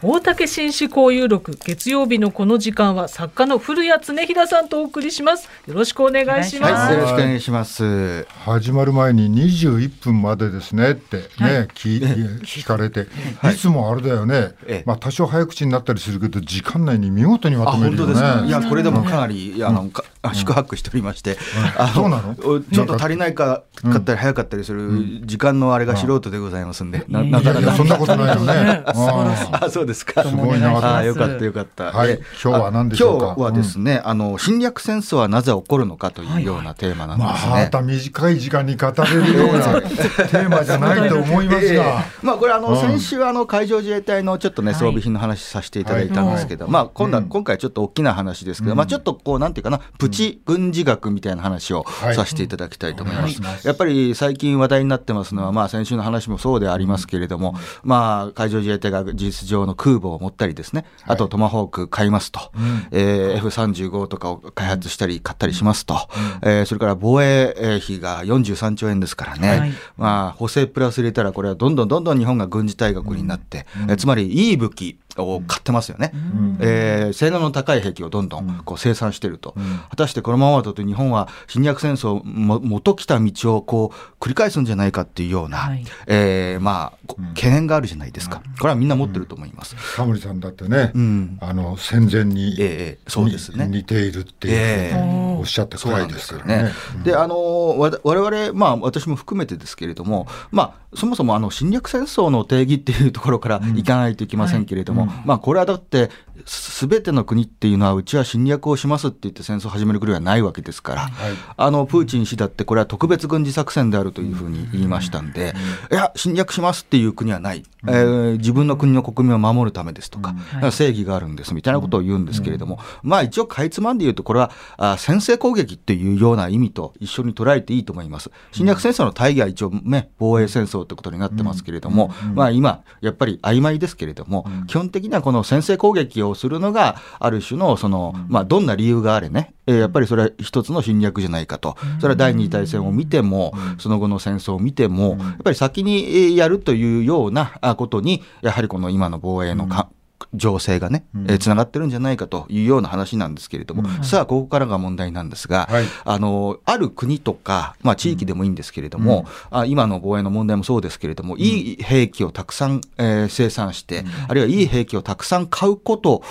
大竹紳士交友録月曜日のこの時間は作家の古谷恒平さんとお送りします。よろしくお願いします、はい、よろしくお願いします。始まる前に21分までですねってね、はい、聞聞かれて、はい、いつもあれだよね、まあ多少早口になったりするけど時間内に見事にまとめるよね。いやこれでもかなり、あの、うん、宿泊しておりまして、うん、そうなの？ちょっと足りないかかったり早かったりする時間のあれが素人でございますんで、ななかなか。そんなことないよね。あそうですか。すごいな。あよかったよかった。はい、今日は何でしょうか？今日はですね、あの侵略戦争はなぜ起こるのかというようなテーマなんですね。また短い時間に語れるような テーマじゃないと思いますが、まあこれあの先週あの海上自衛隊のちょっとね装備品の話させていただいたんですけど、まあ今度は今回ちょっと大きな話ですけど、まあちょっとこうなんていうかなプチ軍事学みたいな話をさせていただきたいと思います。やっぱり最近話題になってますのはまあ先週の話もそうでありますけれども、まあ海上自衛隊が事実上の空母を持ったりですね、あとトマホーク買いますと、うん、えー、F35 とかを開発したり買ったりしますと、うん、えー、それから防衛費が43兆円ですからね、はい、まあ、補正プラス入れたらこれはどんどんどんどん日本が軍事大国になって、うん、えつまりいい武器を買ってますよね、うん、えー、性能の高い兵器をどんどんこう生産していると、うん、果たしてこのままだと日本は侵略戦争も元来た道をこう繰り返すんじゃないかっていうような、はい、えー、まあ、懸念があるじゃないですか、これはみんな持ってると思います。タモリさんだってね、あの戦前に、えー、そうですね、似ているっていう、おっしゃったくらいですからね。で、あのわ我々まあ私も含めてですけれども、まあそもそもあの侵略戦争の定義っていうところからいかないといけませんけれども、まあこれはだってすべての国っていうのはうちは侵略をしますって言って戦争を始める国はないわけですから、はい、あのプーチン氏だってこれは特別軍事作戦であるというふうに言いましたんで、いや侵略しますっていう国はない、えー、自分の国の国民を守るためですとか、正義があるんですみたいなことを言うんですけれども、まあ一応かいつまんで言うとこれはあ先制攻撃っていうような意味と一緒に捉えていいと思います。侵略戦争の大義は一応ね防衛戦争ってことになってますけれども、まあ今やっぱり曖昧ですけれども、基本的にはこの先制攻撃をするのがある種のその、まあ、どんな理由があれね、えー、やっぱりそれは一つの侵略じゃないかと、それは第二次大戦を見ても、その後の戦争を見ても、やっぱり先にやるというようなことに、やはりこの今の防衛のか、情勢がね、つながってるんじゃないかというような話なんですけれども、うん、さあ、ここからが問題なんですが、はい、あの、ある国とか、まあ、地域でもいいんですけれども、うん、あ今の防衛の問題もそうですけれども、うん、いい兵器をたくさん、えー、生産して、あるいはいい兵器をたくさん買うこと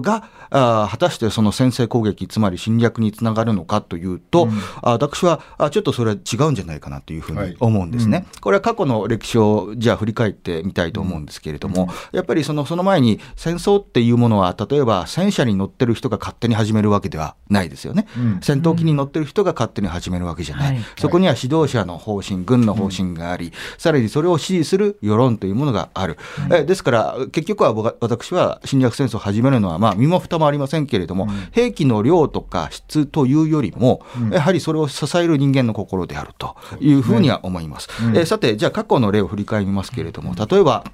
が、あ果たしてその先制攻撃、つまり侵略につながるのかというと、うん、あ私はあちょっとそれは違うんじゃないかなというふうに思うんですね。はいうん、これは過去の歴史をじゃあ振り返ってみたいと思うんですけれども、やっぱりそのその前に戦争っていうものは、例えば戦車に乗ってる人が勝手に始めるわけではないですよね。戦闘機に乗ってる人が勝手に始めるわけじゃない。はい、そこには指導者の方針、軍の方針があり、さらにそれを支持する世論というものがある。えですから、結局は私は侵略戦争を始めるのは、まあ、身も蓋もありませんけれども、うん、兵器の量とか質というよりも、うん、やはりそれを支える人間の心であるというふうには思います。すね、えさて、じゃあ過去の例を振り返りますけれども、例えば、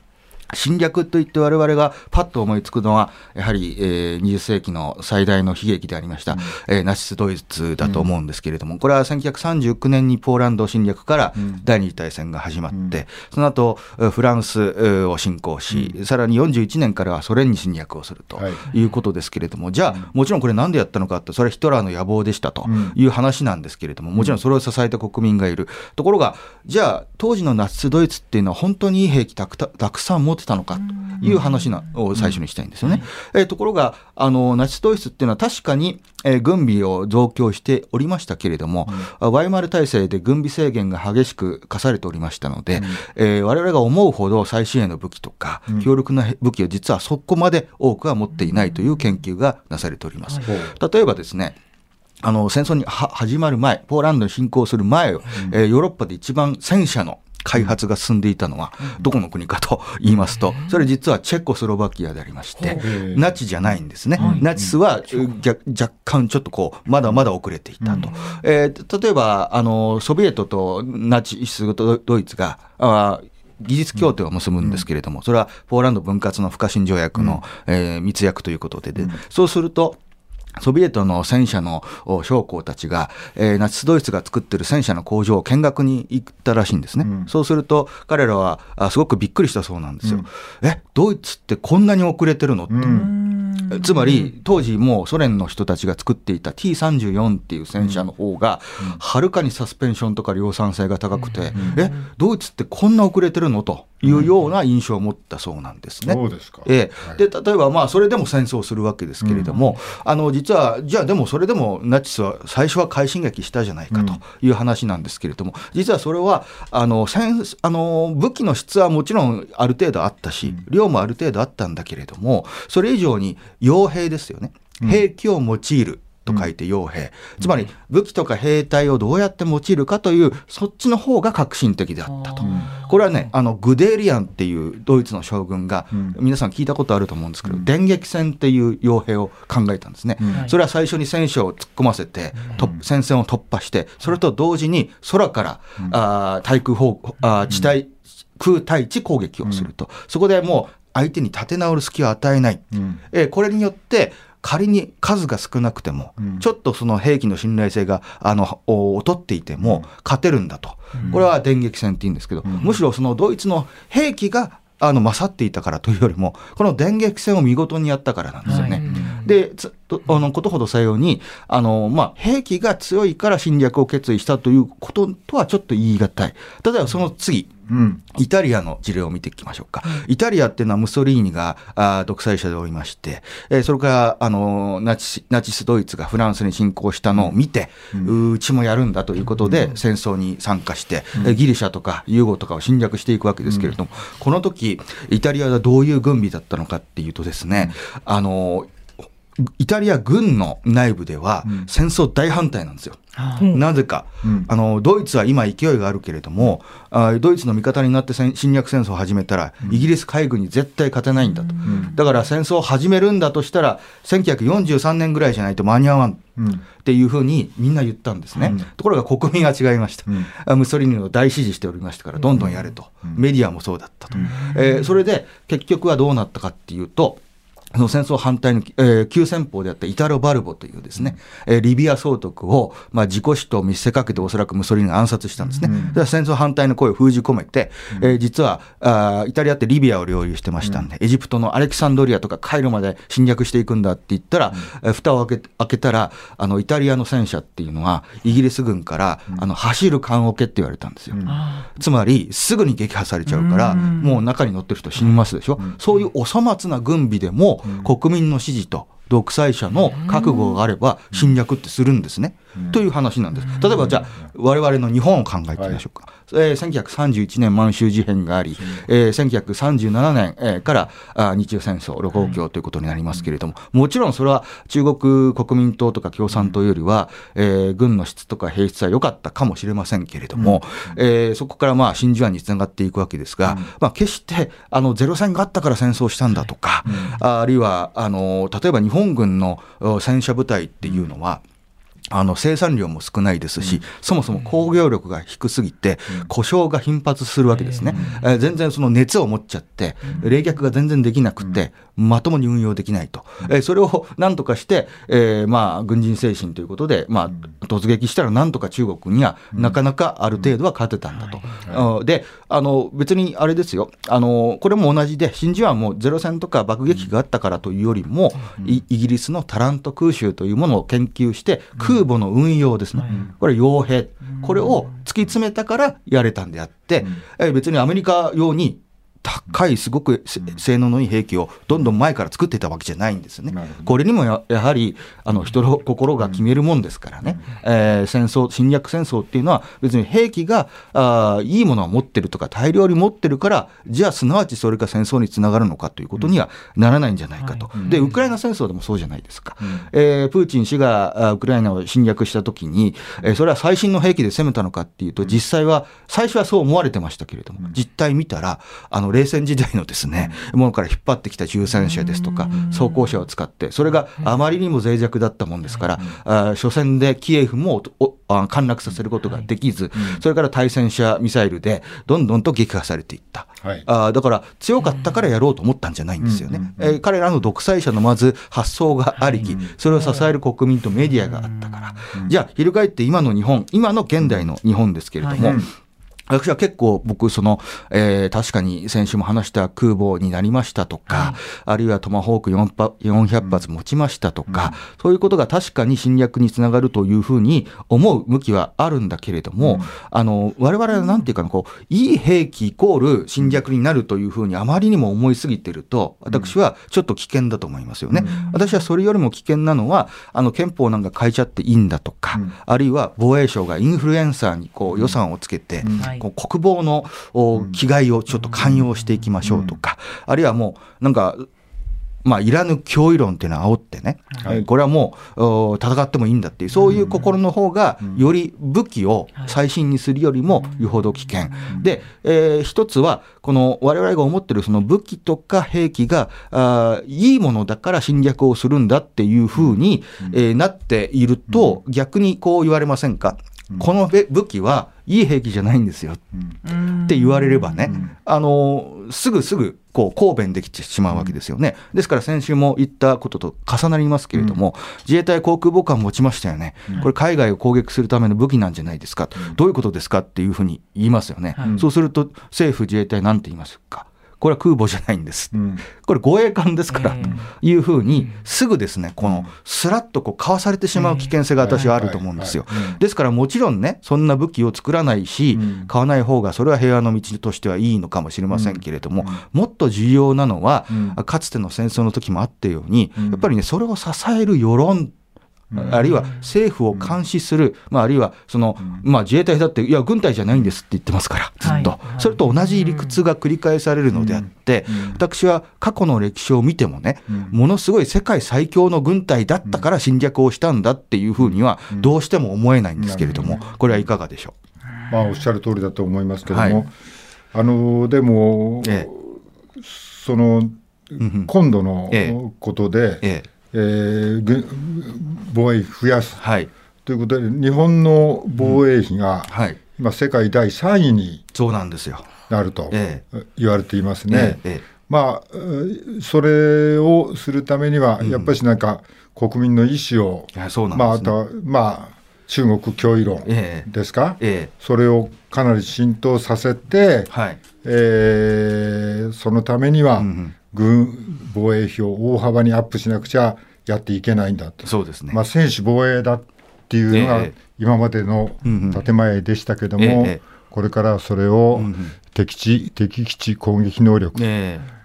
侵略といって我々がパッと思いつくのは、やはり、えー、20世紀の最大の悲劇でありました、うん、えー、ナチス・ドイツだと思うんですけれども、これは1939年にポーランド侵略から第二次大戦が始まって、うん、その後フランスを侵攻し、うん、さらに41年からはソ連に侵略をするとい。うことですけれども、はい、じゃあ、もちろんこれなんでやったのかって、それはヒトラーの野望でしたという話なんですけれども、もちろんそれを支えた国民がいる。ところが、じゃあ、当時のナチス・ドイツっていうのは本当にいい兵器たくさん持ってたのかという話なを最初にしたいんですよね。えー、ところがあのナチスドイツっていうのは確かに、えー、軍備を増強しておりましたけれども、うん、ワイマル体制で軍備制限が激しく課されておりましたので、うん。えー、我々が思うほど最新鋭の武器とか、うん、強力な武器を実はそこまで多くは持っていないという研究がなされております。例えばですねあの戦争に始まる前、ポーランドに侵攻する前、うん、えー、ヨーロッパで一番戦車の開発が進んでいたのは、どこの国かと言いますと、それ実はチェコスロバキアでありまして、ナチじゃないんですね。ナチスは若干ちょっとこう、まだまだ遅れていたと。えー、例えば、あの、ソビエトとナチスドイツが、あ技術協定を結ぶんですけれども、それはポーランド分割の不可侵条約の、えー、密約ということでで、そうすると、ソビエトの戦車の将校たちが、えー、ナチス・ドイツが作ってる戦車の工場を見学に行ったらしいんですね。うん、そうすると、彼らはあすごくびっくりしたそうなんですよ。うん、え、ドイツってこんなに遅れてるのって。つまり、当時もうソ連の人たちが作っていた T34 っていう戦車の方が、はるかにサスペンションとか量産性が高くて、え、ドイツってこんな遅れてるのというような印象を持ったそうなんですね。そうですか。ええ、で、例えばまあ、それでも戦争するわけですけれども、あの、実は、じゃあでもそれでもナチスは最初は快進撃したじゃないかという話なんですけれども、実はそれは、あの、戦あの武器の質はもちろんある程度あったし、量もある程度あったんだけれども、それ以上に傭兵ですよね。兵器を用いる。と書いて傭兵、つまり武器とか兵隊をどうやって用いるかというそっちの方が革新的であったと。これはねあのグデーリアンっていうドイツの将軍が、皆さん聞いたことあると思うんですけど、電撃戦っていう傭兵を考えたんですね、それは最初に戦車を突っ込ませて、戦線を突破してそれと同時に空から、あ対空砲あ地対、空対地攻撃をすると、そこでもう相手に立て直る隙を与えない、うん、えー、これによって仮に数が少なくても、うん、ちょっとその兵器の信頼性があの劣っていても勝てるんだと、うん、これは電撃戦って言うんですけど、むしろそのドイツの兵器があの勝っていたからというよりもこの電撃戦を見事にやったからなんですよね。はい、であのことほどさようにあの、まあ、兵器が強いから侵略を決意したということとはちょっと言い難い。例えばその次、うん、イタリアの事例を見ていきましょうか。イタリアっていうのはムッソリーニがあ独裁者でおりまして、えー、それからあのナチナチス・ドイツがフランスに侵攻したのを見て、うん、うちもやるんだということで戦争に参加して、うん、ギリシャとかユーゴとかを侵略していくわけですけれども、この時イタリアがどういう軍備だったのかっていうとですね、あのイタリア軍の内部では戦争大反対なんですよ。うん、なぜか、うん、あのドイツは今勢いがあるけれども、あドイツの味方になって侵略戦争を始めたら、イギリス海軍に絶対勝てないんだと、うん、だから戦争を始めるんだとしたら1943年ぐらいじゃないと間に合わん。っていうふうにみんな言ったんですね、ところが国民は違いました、ムッソリーニを大支持しておりましたからどんどんやれと、メディアもそうだったと、えー、それで結局はどうなったかっていうとその戦争反対の、えー、急先鋒であったイタロ・バルボというですね、えー、リビア総督を、まあ、自己死と見せかけておそらくムソリーニが暗殺したんですね。うん、戦争反対の声を封じ込めて、うん、えー、実はあイタリアってリビアを領有してましたんで、うん、エジプトのアレキサンドリアとかカイロまで侵略していくんだって言ったら、うん、蓋を開け開けたらあのイタリアの戦車っていうのはイギリス軍から、あの走る棺桶って言われたんですよ。つまりすぐに撃破されちゃうから、もう中に乗ってる人死にますでしょ。そういうお粗末な軍備でも、国民の支持と独裁者の覚悟があれば侵略ってするんですね。という話なんです。例えばじゃあ我々の日本を考えてみましょうか。はいえー、1931年満州事変があり、えー、1937年、えー、からあ日中戦争、盧溝橋ということになりますけれども、もちろんそれは中国国民党とか共産党よりは、えー、軍の質とか兵質は良かったかもしれませんけれども、うん、えー、そこからまあ真珠湾につながっていくわけですが、うん、まあ、決してあのゼロ戦があったから戦争したんだとか、うん、あるいはあの例えば日本軍の戦車部隊っていうのは、あの生産量も少ないですし、うん、そもそも工業力が低すぎて、故障が頻発するわけですね、えー、全然その熱を持っちゃって、冷却が全然できなくて、まともに運用できないと、えー、それをなんとかして、えー、まあ軍人精神ということで、まあ、突撃したらなんとか中国にはなかなかある程度は勝てたんだと。であの別にあれですよ。あのこれも同じで真珠湾もゼロ戦とか爆撃機があったからというよりも、イギリスのタラント空襲というものを研究して空母の運用ですね、これ傭兵。これを突き詰めたからやれたんであって、え別にアメリカ用に高いすごく性能のいい兵器をどんどん前から作ってたわけじゃないんですね。これにもやはりあの人の心が決めるもんですからね、えー、戦争侵略戦争っていうのは別に兵器があいいものを持ってるとか大量に持ってるからじゃあすなわちそれが戦争につながるのかということにはならないんじゃないかと。でウクライナ戦争でもそうじゃないですか。えー、プーチン氏がウクライナを侵略した時に、えー、それは最新の兵器で攻めたのかっていうと実際は最初はそう思われてましたけれども実態見たらあの冷戦時代のですね、ものから引っ張ってきた重戦車ですとか、装甲車を使って、それがあまりにも脆弱だったもんですから、あ初戦でキエフも陥落させることができず、それから対戦車ミサイルでどんどんと撃破されていった、はい、あだから強かったからやろうと思ったんじゃないんですよね、えー、彼らの独裁者のまず発想がありき、それを支える国民とメディアがあったから、じゃあ翻って今の日本今の現代の日本ですけれども、私は結構僕その、えー、確かに先週も話した空母になりましたとか、はい、あるいはトマホーク400発持ちましたとか、うん、そういうことが確かに侵略につながるというふうに思う向きはあるんだけれども、うん、あの我々はなんていうかなこういい兵器イコール侵略になるというふうにあまりにも思いすぎてると私はちょっと危険だと思いますよね。うん、私はそれよりも危険なのはあの憲法なんか変えちゃっていいんだとか、あるいは防衛省がインフルエンサーにこう予算をつけて、国防の気概をちょっと寛容していきましょうとか、あるいはもうなんかまあ、いらぬ脅威論っていうのは煽ってね、はい、これはもう戦ってもいいんだっていう、そういう心の方が、より武器を最新にするよりもよほど危険。で、えー、一つは、この我々が思ってるその武器とか兵器があいいものだから侵略をするんだっていうふうに、えー、なっていると、逆にこう言われませんか？この武器はいい兵器じゃないんですよ。って言われればね、あのすぐすぐこう抗弁できてしまうわけですよね。ですから先週も言ったことと重なりますけれども、自衛隊航空母艦持ちましたよね、これ、海外を攻撃するための武器なんじゃないですか、どういうことですかっていうふうに言いますよね。そうすると政府、自衛隊なんて言いますか。これは空母じゃないんです、うん、これ護衛艦ですから、というふうに、すぐですね、このすらっとこうかわされてしまう危険性が私はあると思うんですよ。ですからもちろんね、そんな武器を作らないし、買わない方が、それは平和の道としてはいいのかもしれませんけれども、もっと重要なのは、かつての戦争の時もあったように、やっぱりね、それを支える世論あるいは政府を監視する、まあ、あるいはその、まあ、自衛隊だって、いや、軍隊じゃないんですって言ってますから、ずっと、それと同じ理屈が繰り返されるのであって、私は過去の歴史を見てもね、ものすごい世界最強の軍隊だったから侵略をしたんだっていうふうには、どうしても思えないんですけれども、これはいかがでしょう？まあ、おっしゃる通りだと思いますけれども、はい、あのでも、ええ、その、今度のことで、えええー、防衛費増やす、はい、ということで、日本の防衛費が、うんはい、今、世界第3位にそうなんですよ。なると言われていますね。えええまあ、それをするためには、やっぱりなんか国民の意思を、うんね、まあ、あとは、まあ、中国脅威論ですか、ええ。それをかなり浸透させて、はい。えー、そのためには、軍防衛費を大幅にアップしなくちゃやっていけないんだと、そうですね。まあ、専守防衛だっていうのが今までの建前でしたけども、これからそれを敵地、敵基地攻撃能力、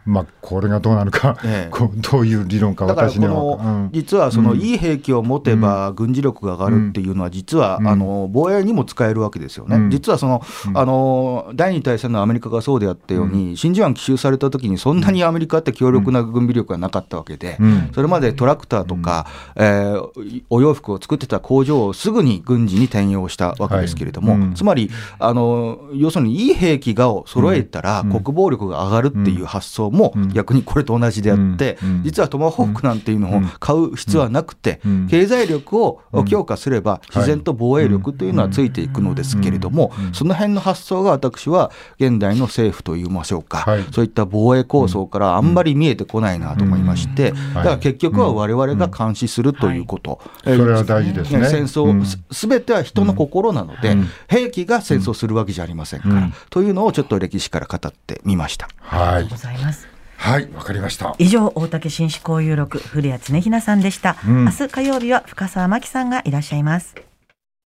まあ、これがどうなるか、ええ、どういう理論か、私には、うん、実はその、いい兵器を持てば軍事力が上がるっていうのは、実は、あの防衛にも使えるわけですよね、実はその、あの第二次大戦のアメリカがそうであったように、真珠湾奇襲されたときに、そんなにアメリカって強力な軍備力がなかったわけで、それまでトラクターとか、えー、お洋服を作ってた工場をすぐに軍事に転用したわけですけれども、つまりあの、要するにいい兵器がを揃えたら、国防力が上がるっていう発想も逆にこれと同じであって、実はトマホークなんていうのを買う必要はなくて、経済力を強化すれば、自然と防衛力というのはついていくのですけれども、その辺の発想が私は現代の政府といいましょうか、そういった防衛構想からあんまり見えてこないなと思いまして、だから結局はわれわれが監視するということ、それは大事ですね。戦争、すべては人の心なので、兵器が戦争するわけじゃありませんから、というのをちょっと歴史から語ってみました。はい、ありがとうございます。はい、わかりました。以上、大竹紳士交友録、古谷恒雛さんでした。うん、明日火曜日は深澤真紀さんがいらっしゃいます。